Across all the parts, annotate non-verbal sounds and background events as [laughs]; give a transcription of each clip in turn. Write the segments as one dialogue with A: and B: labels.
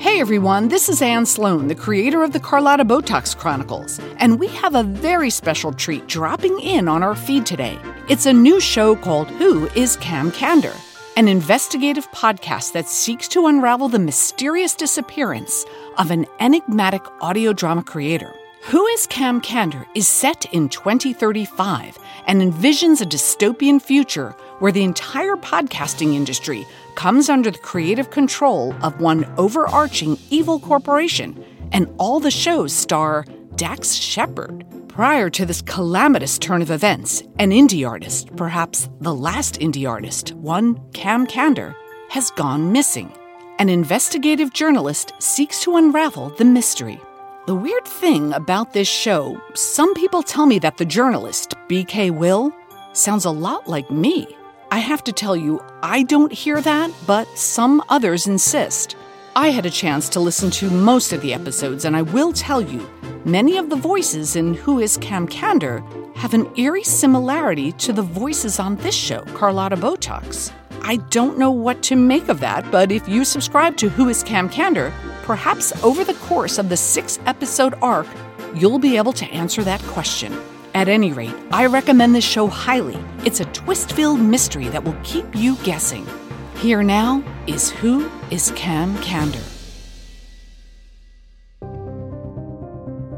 A: Hey everyone, this is Anne Sloan, the creator of the Carlotta Botox Chronicles, and we have a very special treat dropping in on our feed today. It's a new show called Who is Cam Candor, an investigative podcast that seeks to unravel the mysterious disappearance of an enigmatic audio drama creator. Who is Cam Candor is set in 2035 and envisions a dystopian future where the entire podcasting industry comes under the creative control of one overarching evil corporation, and all the shows star Dax Shepard. Prior to this calamitous turn of events, an indie artist, perhaps the last indie artist, one Cam Candor, has gone missing. An investigative journalist seeks to unravel the mystery. The weird thing about this show, some people tell me that the journalist, BK Will, sounds a lot like me. I have to tell you, I don't hear that, but some others insist. I had a chance to listen to most of the episodes, and I will tell you, many of the voices in Who is Cam Candor have an eerie similarity to the voices on this show, Carlotta Botox. I don't know what to make of that, but if you subscribe to Who is Cam Candor, perhaps over the course of the six episode arc, you'll be able to answer that question. At any rate, I recommend this show highly. It's a twist filled mystery that will keep you guessing. Here now is Who is Cam Candor?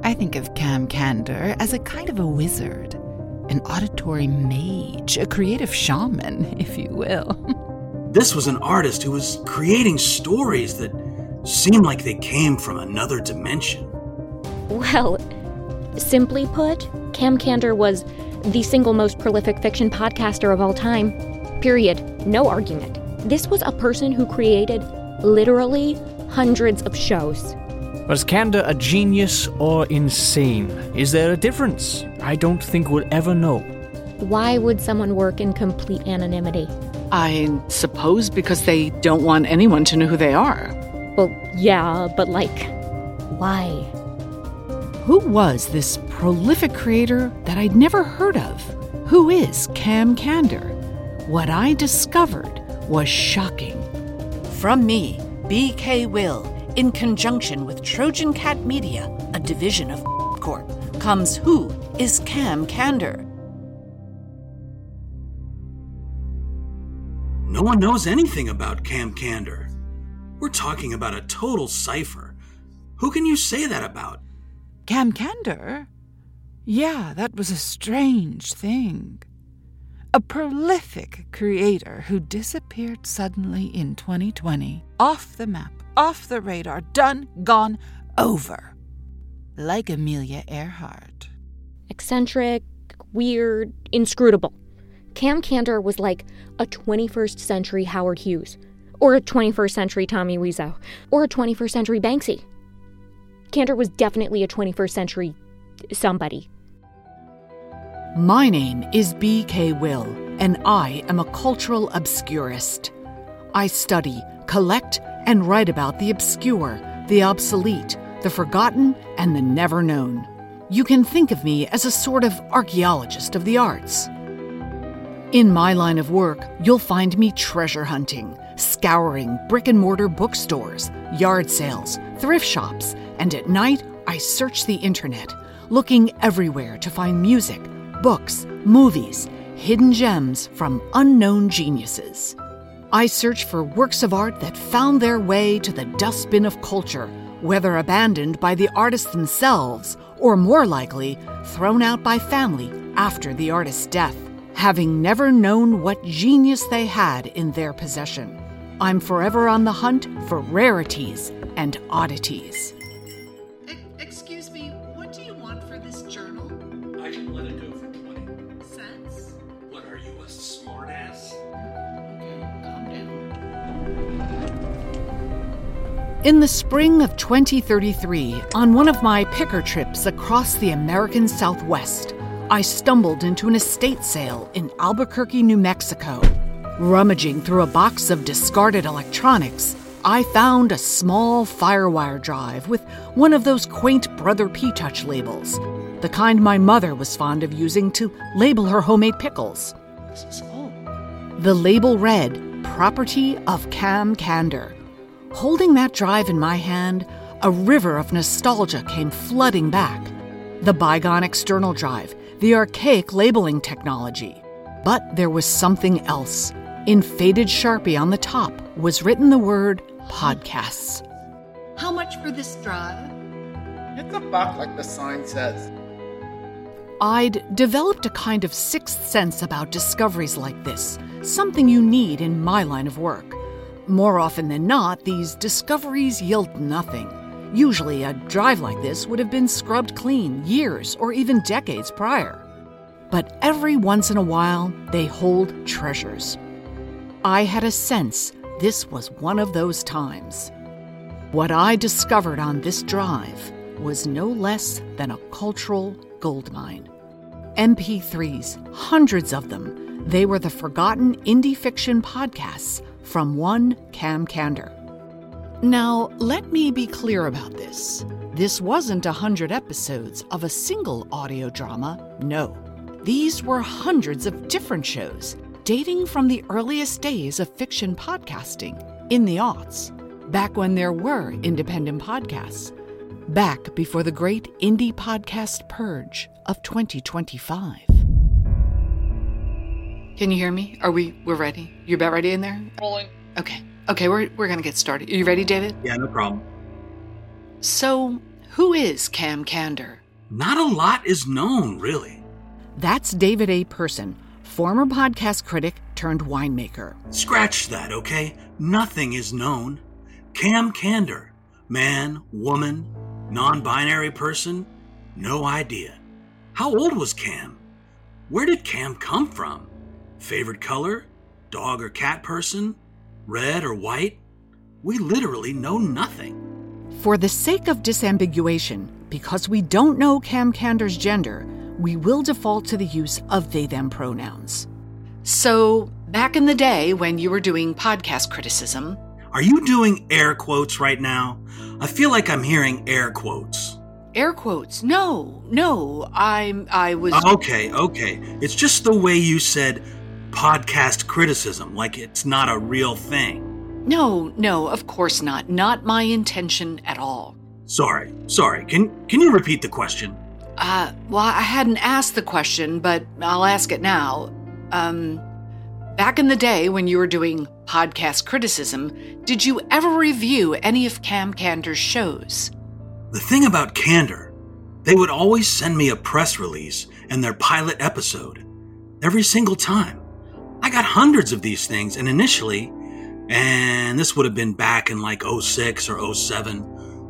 B: I think of Cam Candor as a kind of a wizard, an auditory mage, a creative shaman, [laughs] if you will.
C: This was an artist who was creating stories that seemed like they came from another dimension.
D: Well, simply put, Cam Candor was the single most prolific fiction podcaster of all time. Period. No argument. This was a person who created literally hundreds of shows.
E: Was Candor a genius or insane? Is there a difference? I don't think we'll ever know.
D: Why would someone work in complete anonymity?
A: I suppose because they don't want anyone to know who they are.
D: Well, yeah, but like, why?
B: Who was this prolific creator that I'd never heard of? Who is Cam Candor? What I discovered was shocking.
A: From me, BK Will, in conjunction with Trojan Cat Media, a division of [laughs] Corp, comes Who is Cam Candor?
C: No one knows anything about Cam Candor. We're talking about a total cipher. Who can you say that about?
B: Cam Candor? Yeah, that was a strange thing. A prolific creator who disappeared suddenly in 2020. Off the map, off the radar, done, gone, over. Like Amelia Earhart.
D: Eccentric, weird, inscrutable. Cam was like a 21st century Howard Hughes, or a 21st century Tommy Wiseau, or a 21st century Banksy. Candor was definitely a 21st century somebody.
A: My name is B.K. Will, and I am a cultural obscurist. I study, collect, and write about the obscure, the obsolete, the forgotten, and the never known. You can think of me as a sort of archaeologist of the arts. In my line of work, you'll find me treasure hunting, scouring brick and mortar bookstores, yard sales, thrift shops, and at night, I search the internet, looking everywhere to find music, books, movies, hidden gems from unknown geniuses. I search for works of art that found their way to the dustbin of culture, whether abandoned by the artists themselves or more likely, thrown out by family after the artist's death, having never known what genius they had in their possession. I'm forever on the hunt for rarities and oddities. In the spring of 2033, on one of my picker trips across the American Southwest, I stumbled into an estate sale in Albuquerque, New Mexico. Rummaging through a box of discarded electronics, I found a small Firewire drive with one of those quaint Brother P Touch labels, the kind my mother was fond of using to label her homemade pickles. The label read, Property of Cam Candor. Holding that drive in my hand, a river of nostalgia came flooding back. The bygone external drive, the archaic labeling technology. But there was something else. In faded Sharpie on the top was written the word podcasts.
B: How much for this drive?
F: It's a buck like the sign says.
A: I'd developed a kind of sixth sense about discoveries like this, something you need in my line of work. More often than not, these discoveries yield nothing. Usually, a drive like this would have been scrubbed clean years or even decades prior. But every once in a while, they hold treasures. I had a sense this was one of those times. What I discovered on this drive was no less than a cultural goldmine. MP3s, hundreds of them, they were the forgotten indie fiction podcasts from one Cam Candor. Now, let me be clear about this. This wasn't a hundred episodes of a single audio drama, no. These were hundreds of different shows, dating from the earliest days of fiction podcasting in the aughts, back when there were independent podcasts, back before the great indie podcast purge of 2025. Can you hear me? Are we we're ready? You about ready in there?
F: Rolling.
A: Okay. Okay, we're we're gonna get started. Are you ready, David?
C: Yeah, no problem.
A: So, who is Cam Candor?
C: Not a lot is known, really.
A: That's David A. Person, former podcast critic turned winemaker.
C: Scratch that, okay? Nothing is known. Cam Candor, man, woman, non binary person, no idea. How old was Cam? Where did Cam come from? Favorite color? Dog or cat person? Red or white? We literally know nothing.
A: For the sake of disambiguation, because we don't know Cam Candor's gender, we will default to the use of they them pronouns. So, back in the day when you were doing podcast criticism,
C: Are you doing air quotes right now? I feel like I'm hearing air quotes.
A: air quotes, no, no, I'm, I was.
C: Okay, okay. It's just the way you said podcast criticism, like it's not a real thing.
A: No, no, of course not. Not my intention at all.
C: Sorry, sorry. Can can you repeat the question?
A: Uh, well, I hadn't asked the question, but I'll ask it now. Um, back in the day when you were doing podcast criticism, did you ever review any of Cam Candor's shows?
C: The thing about Candor, they would always send me a press release and their pilot episode. Every single time. I got hundreds of these things, and initially, and this would have been back in like 06 or 07,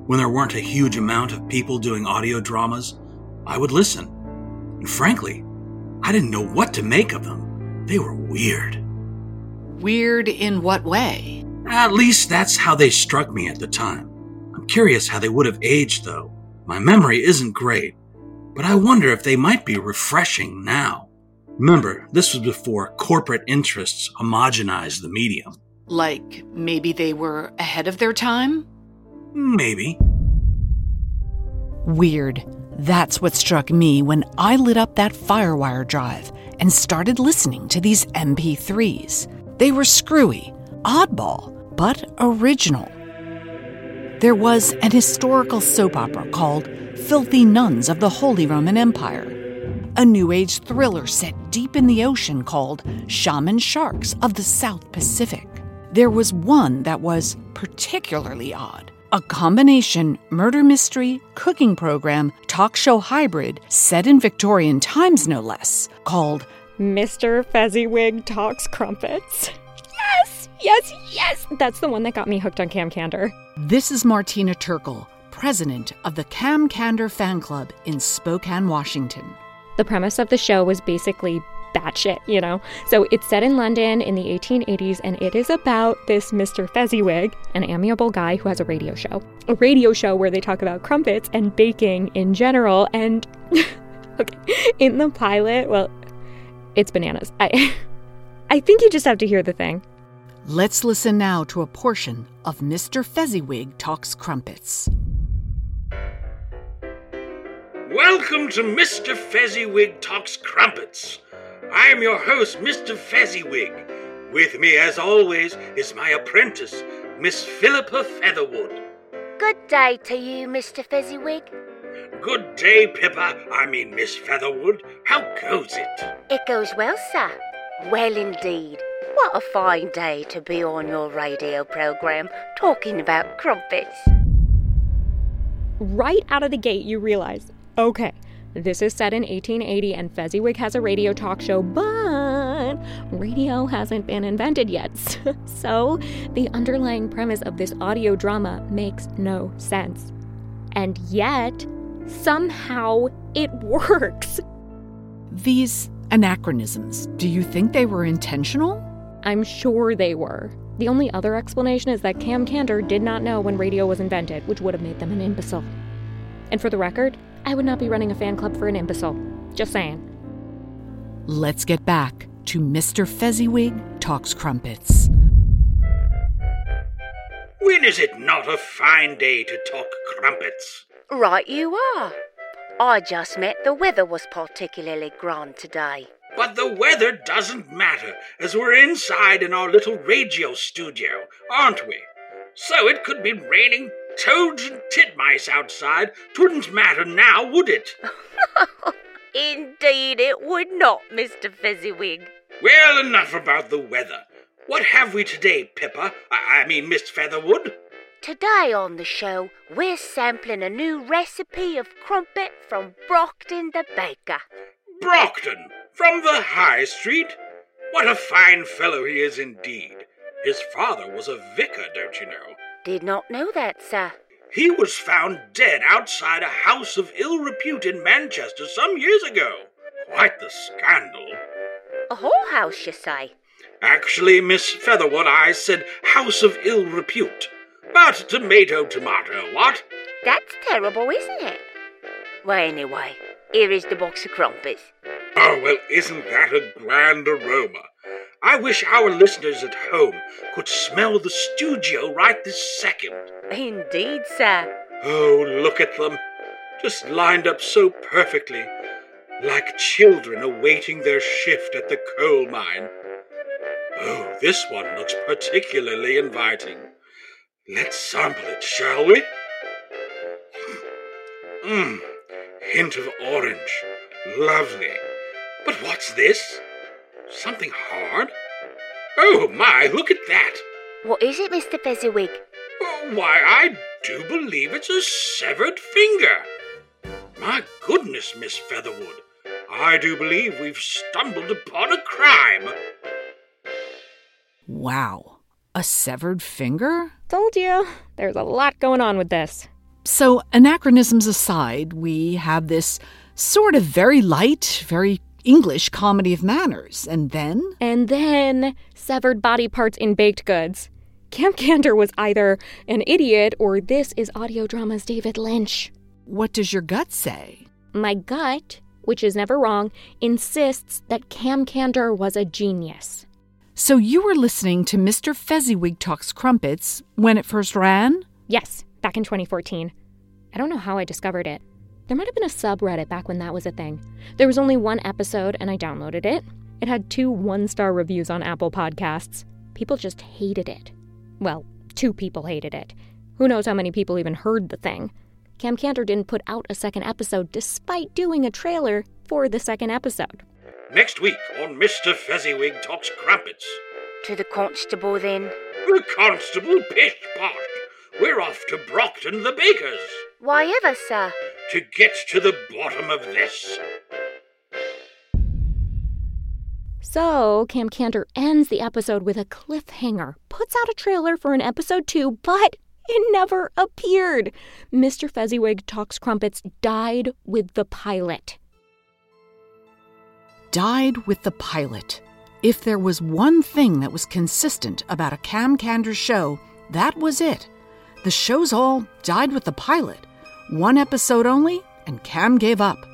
C: when there weren't a huge amount of people doing audio dramas, I would listen. And frankly, I didn't know what to make of them. They were weird.
A: Weird in what way?
C: At least that's how they struck me at the time. I'm curious how they would have aged, though. My memory isn't great, but I wonder if they might be refreshing now. Remember, this was before corporate interests homogenized the medium.
A: Like maybe they were ahead of their time?
C: Maybe.
A: Weird. That's what struck me when I lit up that Firewire drive and started listening to these MP3s. They were screwy, oddball, but original. There was an historical soap opera called Filthy Nuns of the Holy Roman Empire, a New Age thriller set deep in the ocean called Shaman Sharks of the South Pacific. there was one that was particularly odd. A combination murder mystery, cooking program, talk show hybrid set in Victorian times, no less, called
D: Mr. Fezziwhig Talks Crumpets. Yes, yes, yes! That's the one that got me hooked on Cam Candor.
A: This is Martina Terkle, president of the Cam Candor fan club in Spokane, Washington.
D: The premise of the show was basically batshit, you know? So it's set in London in the 1880s, and it is about this Mr. Fezziwhig, an amiable guy who has a radio show. A radio show where they talk about crumpets and baking in general. And, [laughs] okay, in the pilot, well, it's bananas. I, [laughs] I think you just have to hear the thing.
A: Let's listen now to a portion of Mr. Fezziwhig Talks Crumpets.
C: Welcome to Mr. Fezziwhig Talks Crumpets. I am your host, Mr. Fezziwhig. With me, as always, is my apprentice, Miss Philippa Featherwood.
G: Good day to you, Mr. Fezziwhig.
C: Good day, Pippa. I mean, Miss Featherwood. How goes it?
G: It goes well, sir. Well, indeed. What a fine day to be on your radio program talking about crumpets.
D: Right out of the gate, you realize okay, this is set in 1880 and Fezziwhig has a radio talk show, but radio hasn't been invented yet. [laughs] so the underlying premise of this audio drama makes no sense. And yet, somehow it [laughs] works.
A: These anachronisms, do you think they were intentional?
D: I'm sure they were. The only other explanation is that Cam Candor did not know when radio was invented, which would have made them an imbecile. And for the record, I would not be running a fan club for an imbecile. Just saying.
A: Let's get back to Mr. Fezziwhig Talks Crumpets.
C: When is it not a fine day to talk crumpets?
G: Right, you are. I just meant the weather was particularly grand today.
C: But the weather doesn't matter, as we're inside in our little radio studio, aren't we? So it could be raining toads and titmice outside. Twouldn't matter now, would it? [laughs]
G: Indeed, it would not, Mr. Fezziwhig.
C: Well, enough about the weather. What have we today, Pippa? I, I mean, Miss Featherwood?
G: Today on the show, we're sampling a new recipe of crumpet from Brockton the baker.
C: Brockton, from the High Street? What a fine fellow he is indeed. His father was a vicar, don't you know?
G: Did not know that, sir.
C: He was found dead outside a house of ill repute in Manchester some years ago. Quite the scandal.
G: A whole house, you say?
C: Actually, Miss Featherwood, I said house of ill repute. But tomato, tomato, what?
G: That's terrible, isn't it? Well, anyway, here is the box of crumpets.
C: Oh, well, isn't that a grand aroma? I wish our listeners at home could smell the studio right this second.
G: Indeed, sir.
C: Oh, look at them. Just lined up so perfectly, like children awaiting their shift at the coal mine. Oh, this one looks particularly inviting. Let's sample it, shall we? Mmm, hint of orange. Lovely. But what's this? Something hard? Oh my, look at that!
G: What is it, Mr. Fezziwhig?
C: Oh, why, I do believe it's a severed finger. My goodness, Miss Featherwood, I do believe we've stumbled upon a crime.
A: Wow. A severed finger?
D: Told you. There's a lot going on with this.
A: So, anachronisms aside, we have this sort of very light, very English comedy of manners. And then?
D: And then severed body parts in baked goods. Cam Candor was either an idiot or this is audio drama's David Lynch.
A: What does your gut say?
D: My gut, which is never wrong, insists that Cam was a genius.
A: So you were listening to Mr. Fezziwhig Talks Crumpets when it first ran?
D: Yes, back in 2014. I don't know how I discovered it. There might have been a subreddit back when that was a thing. There was only one episode, and I downloaded it. It had two one star reviews on Apple Podcasts. People just hated it. Well, two people hated it. Who knows how many people even heard the thing? Cam Candor didn't put out a second episode despite doing a trailer for the second episode.
C: Next week on Mr. Fezziwhig Talks Crumpets.
G: To the constable, then.
H: The constable pish posh. We're off to Brockton the baker's.
G: Why ever, sir?
H: To get to the bottom of this.
D: So, Cam Candor ends the episode with a cliffhanger, puts out a trailer for an episode two, but it never appeared. Mr. Fezziwhig Talks Crumpets died with the pilot.
A: Died with the pilot. If there was one thing that was consistent about a Cam Candor show, that was it. The shows all died with the pilot. One episode only, and Cam gave up.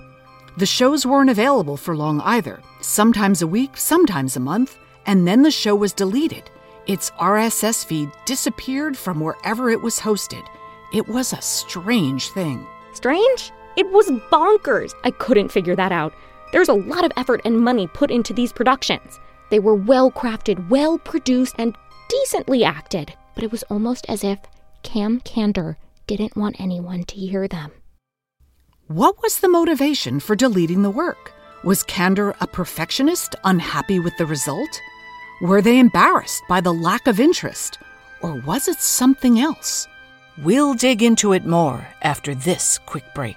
A: The shows weren't available for long either, sometimes a week, sometimes a month, and then the show was deleted. Its RSS feed disappeared from wherever it was hosted. It was a strange thing.
D: Strange? It was bonkers. I couldn't figure that out. There's a lot of effort and money put into these productions. They were well crafted, well produced, and decently acted, but it was almost as if Cam Candor didn't want anyone to hear them.
A: What was the motivation for deleting the work? Was Candor a perfectionist, unhappy with the result? Were they embarrassed by the lack of interest? Or was it something else? We'll dig into it more after this quick break.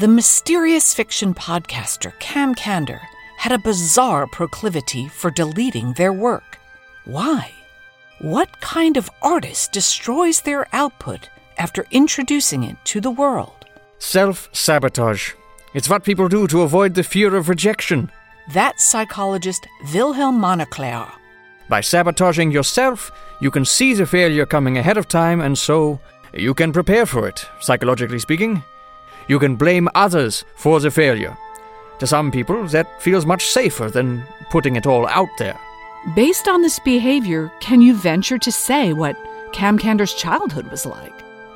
A: The mysterious fiction podcaster Cam Candor had a bizarre proclivity for deleting their work. Why? What kind of artist destroys their output after introducing it to the world?
E: Self sabotage. It's what people do to avoid the fear of rejection.
A: That's psychologist Wilhelm Mannerklärer.
E: By sabotaging yourself, you can see the failure coming ahead of time, and so you can prepare for it, psychologically speaking. You can blame others for the failure. To some people, that feels much safer than putting it all out there.
A: Based on this behavior, can you venture to say what Cam Candor's childhood was like?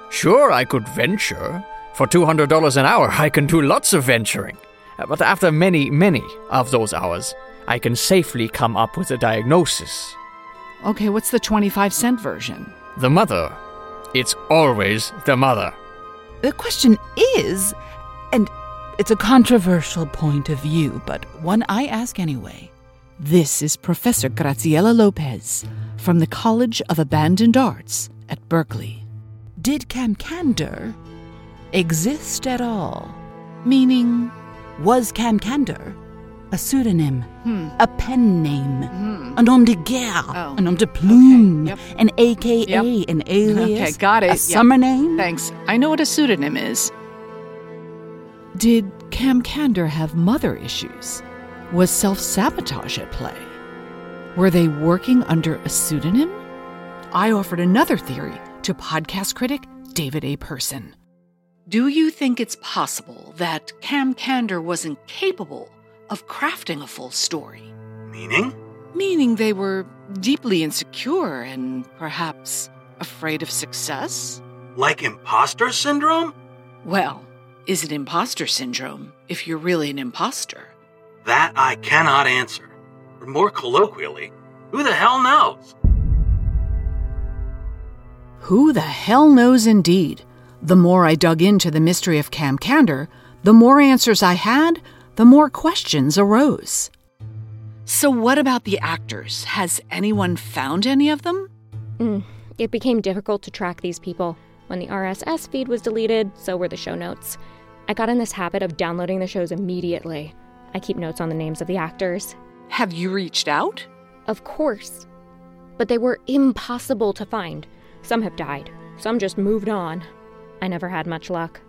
E: Sure, I could venture. For $200 an hour, I can do lots of venturing. Uh, but after many, many of those hours, I can safely come up with a diagnosis.
A: Okay, what's the 25 cent version?
E: The mother. It's always the mother.
B: The question is, and it's a controversial point of view, but one I ask anyway. This is Professor Graciela Lopez from the College of Abandoned Arts at Berkeley. Did Cam Candor exist at all? Meaning, was Cam Candor a pseudonym,
A: Hmm.
B: a pen name,
A: Hmm.
B: a nom de guerre,
A: Oh.
B: a nom de plume,
A: Yep.
B: an AKA,
A: Yep.
B: an alias,
A: Okay, got it.
B: a
A: Yep.
B: summer name?
A: Thanks. I know what a pseudonym is.
B: Did Cam Candor have mother issues? Was self sabotage at play? Were they working under a pseudonym?
A: I offered another theory to podcast critic David A. Person. Do you think it's possible that Cam Candor was incapable of crafting a full story?
C: Meaning?
A: Meaning they were deeply insecure and perhaps afraid of success?
C: Like imposter syndrome?
A: Well, is it imposter syndrome if you're really an imposter?
C: That I cannot answer. Or more colloquially, who the hell knows?
A: Who the hell knows indeed? The more I dug into the mystery of Cam Candor, the more answers I had, the more questions arose. So, what about the actors? Has anyone found any of them?
D: Mm, it became difficult to track these people. When the RSS feed was deleted, so were the show notes. I got in this habit of downloading the shows immediately. I keep notes on the names of the actors.
A: Have you reached out?
D: Of course. But they were impossible to find. Some have died, some just moved on. I never had much luck.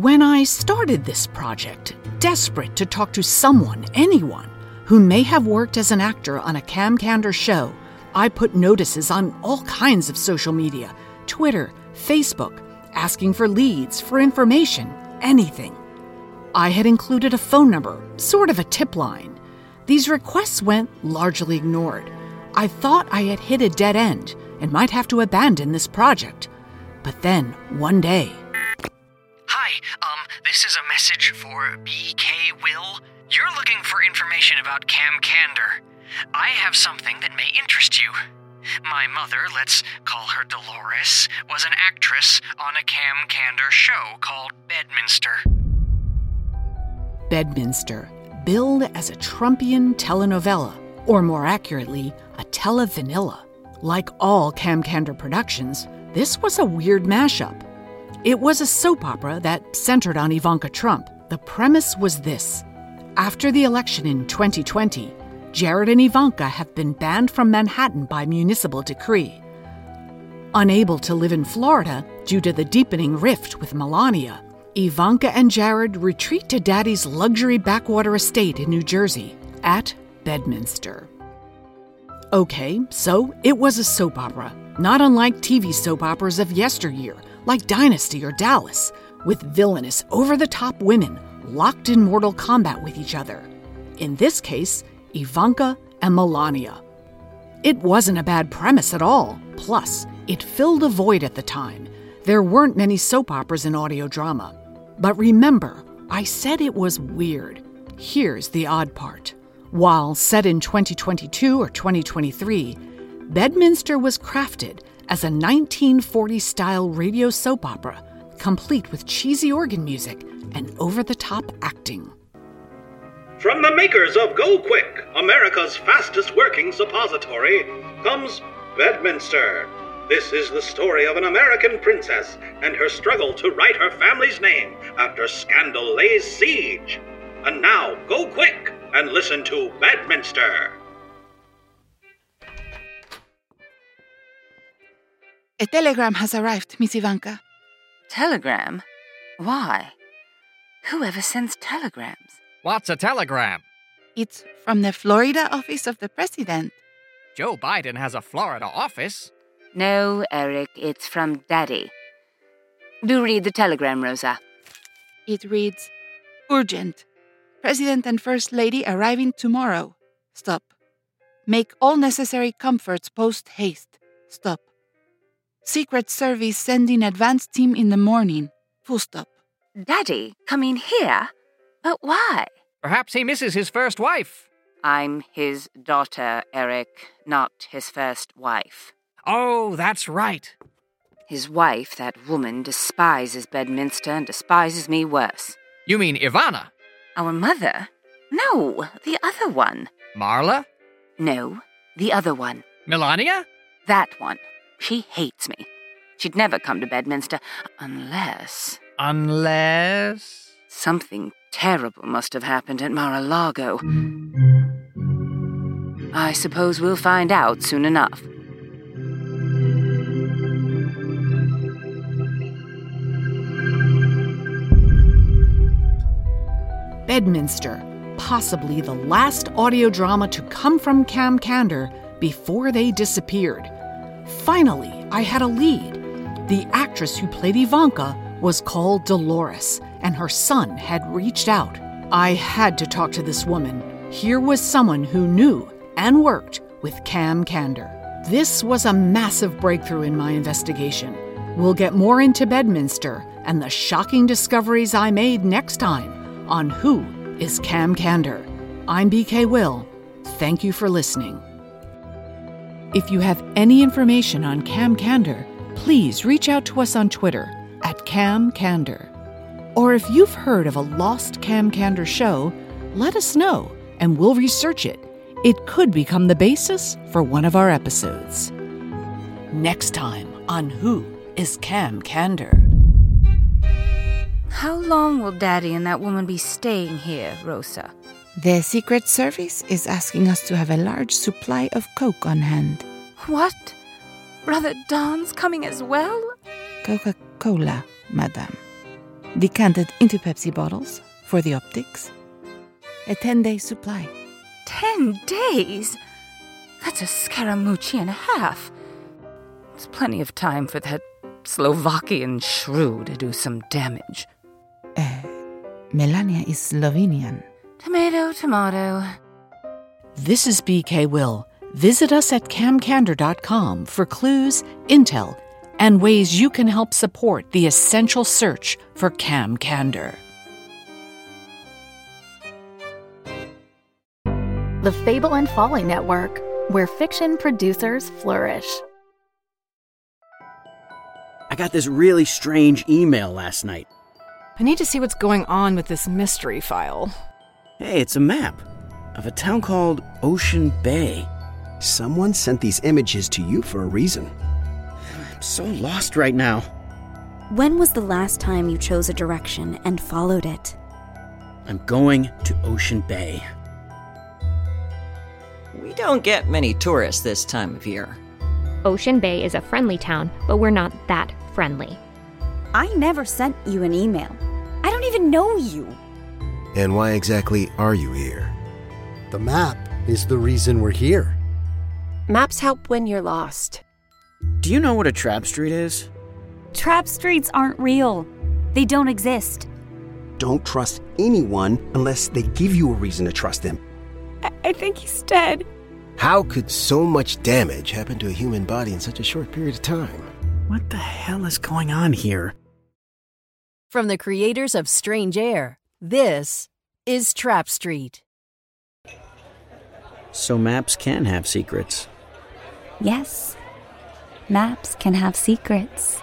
A: When I started this project, desperate to talk to someone, anyone, who may have worked as an actor on a Cam Candor show, I put notices on all kinds of social media Twitter, Facebook, asking for leads, for information, anything. I had included a phone number, sort of a tip line. These requests went largely ignored. I thought I had hit a dead end and might have to abandon this project. But then, one day.
E: Hi, this is a message for BK Will. You're looking for information about Cam Candor. I have something that may interest you. My mother, let's call her Dolores, was an actress on a Cam Candor show called Bedminster.
A: Bedminster, billed as a Trumpian telenovela, or more accurately, a televanilla. Like all Cam Candor productions, this was a weird mashup. It was a soap opera that centered on Ivanka Trump. The premise was this After the election in 2020, Jared and Ivanka have been banned from Manhattan by municipal decree. Unable to live in Florida due to the deepening rift with Melania, Ivanka and Jared retreat to Daddy's luxury backwater estate in New Jersey at Bedminster. Okay, so it was a soap opera, not unlike TV soap operas of yesteryear, like Dynasty or Dallas, with villainous, over the top women locked in mortal combat with each other. In this case, Ivanka and Melania. It wasn't a bad premise at all. Plus, it filled a void at the time. There weren't many soap operas in audio drama. But remember, I said it was weird. Here's the odd part. While set in 2022 or 2023, Bedminster was crafted as a 1940 style radio soap opera, complete with cheesy organ music and over the top acting.
C: From the makers of Go Quick, America's fastest working suppository, comes Bedminster. This is the story of an American princess and her struggle to right her family's name after scandal lays siege. And now, go quick and listen to Bedminster.
B: A telegram has arrived, Miss Ivanka.
I: Telegram? Why? Whoever sends telegrams?
E: What's a telegram?
B: It's from the Florida office of the president.
E: Joe Biden has a Florida office.
I: No, Eric, it's from Daddy. Do read the telegram, Rosa.
B: It reads Urgent. President and First Lady arriving tomorrow. Stop. Make all necessary comforts post haste. Stop. Secret Service sending advance team in the morning. Full stop.
I: Daddy coming here? But why?
E: Perhaps he misses his first wife.
I: I'm his daughter, Eric, not his first wife.
E: Oh, that's right.
I: His wife, that woman, despises Bedminster and despises me worse.
E: You mean Ivana?
I: Our mother? No, the other one.
E: Marla?
I: No, the other one.
E: Melania?
I: That one. She hates me. She'd never come to Bedminster unless.
E: Unless.
I: Something terrible must have happened at Mar a Lago. I suppose we'll find out soon enough.
A: Bedminster, possibly the last audio drama to come from Cam Candor before they disappeared. Finally, I had a lead. The actress who played Ivanka was called Dolores, and her son had reached out. I had to talk to this woman. Here was someone who knew and worked with Cam Candor. This was a massive breakthrough in my investigation. We'll get more into Bedminster and the shocking discoveries I made next time on Who is Cam Candor. I'm BK Will. Thank you for listening. If you have any information on Cam Candor, please reach out to us on Twitter at Cam Candor. Or if you've heard of a lost Cam Candor show, let us know and we'll research it. It could become the basis for one of our episodes. Next time on Who is Cam Candor?
I: How long will Daddy and that woman be staying here, Rosa?
B: The Secret Service is asking us to have a large supply of Coke on hand.
I: What? Brother Don's coming as well?
B: Coca Cola, madame. Decanted into Pepsi bottles for the optics. A 10 day supply.
I: Ten days? That's a Scaramucci and a half. It's plenty of time for that Slovakian shrew to do some damage.
B: Uh, Melania is Slovenian.
I: Tomato, tomato.
A: This is BK Will. Visit us at camcandor.com for clues, intel, and ways you can help support the essential search for Cam Candor.
J: The Fable and Folly Network, where fiction producers flourish.
K: I got this really strange email last night.
L: I need to see what's going on with this mystery file.
K: Hey, it's a map of a town called Ocean Bay.
M: Someone sent these images to you for a reason.
K: I'm so lost right now.
N: When was the last time you chose a direction and followed it?
K: I'm going to Ocean Bay.
O: We don't get many tourists this time of year.
D: Ocean Bay is a friendly town, but we're not that friendly.
N: I never sent you an email. I don't even know you.
P: And why exactly are you here?
Q: The map is the reason we're here.
R: Maps help when you're lost.
K: Do you know what a trap street is?
N: Trap streets aren't real. They don't exist.
M: Don't trust anyone unless they give you a reason to trust them.
N: I, I think he's dead.
P: How could so much damage happen to a human body in such a short period of time?
K: What the hell is going on here?
S: From the creators of Strange Air, this is Trap Street.
K: So maps can have secrets.
N: Yes. Maps can have secrets.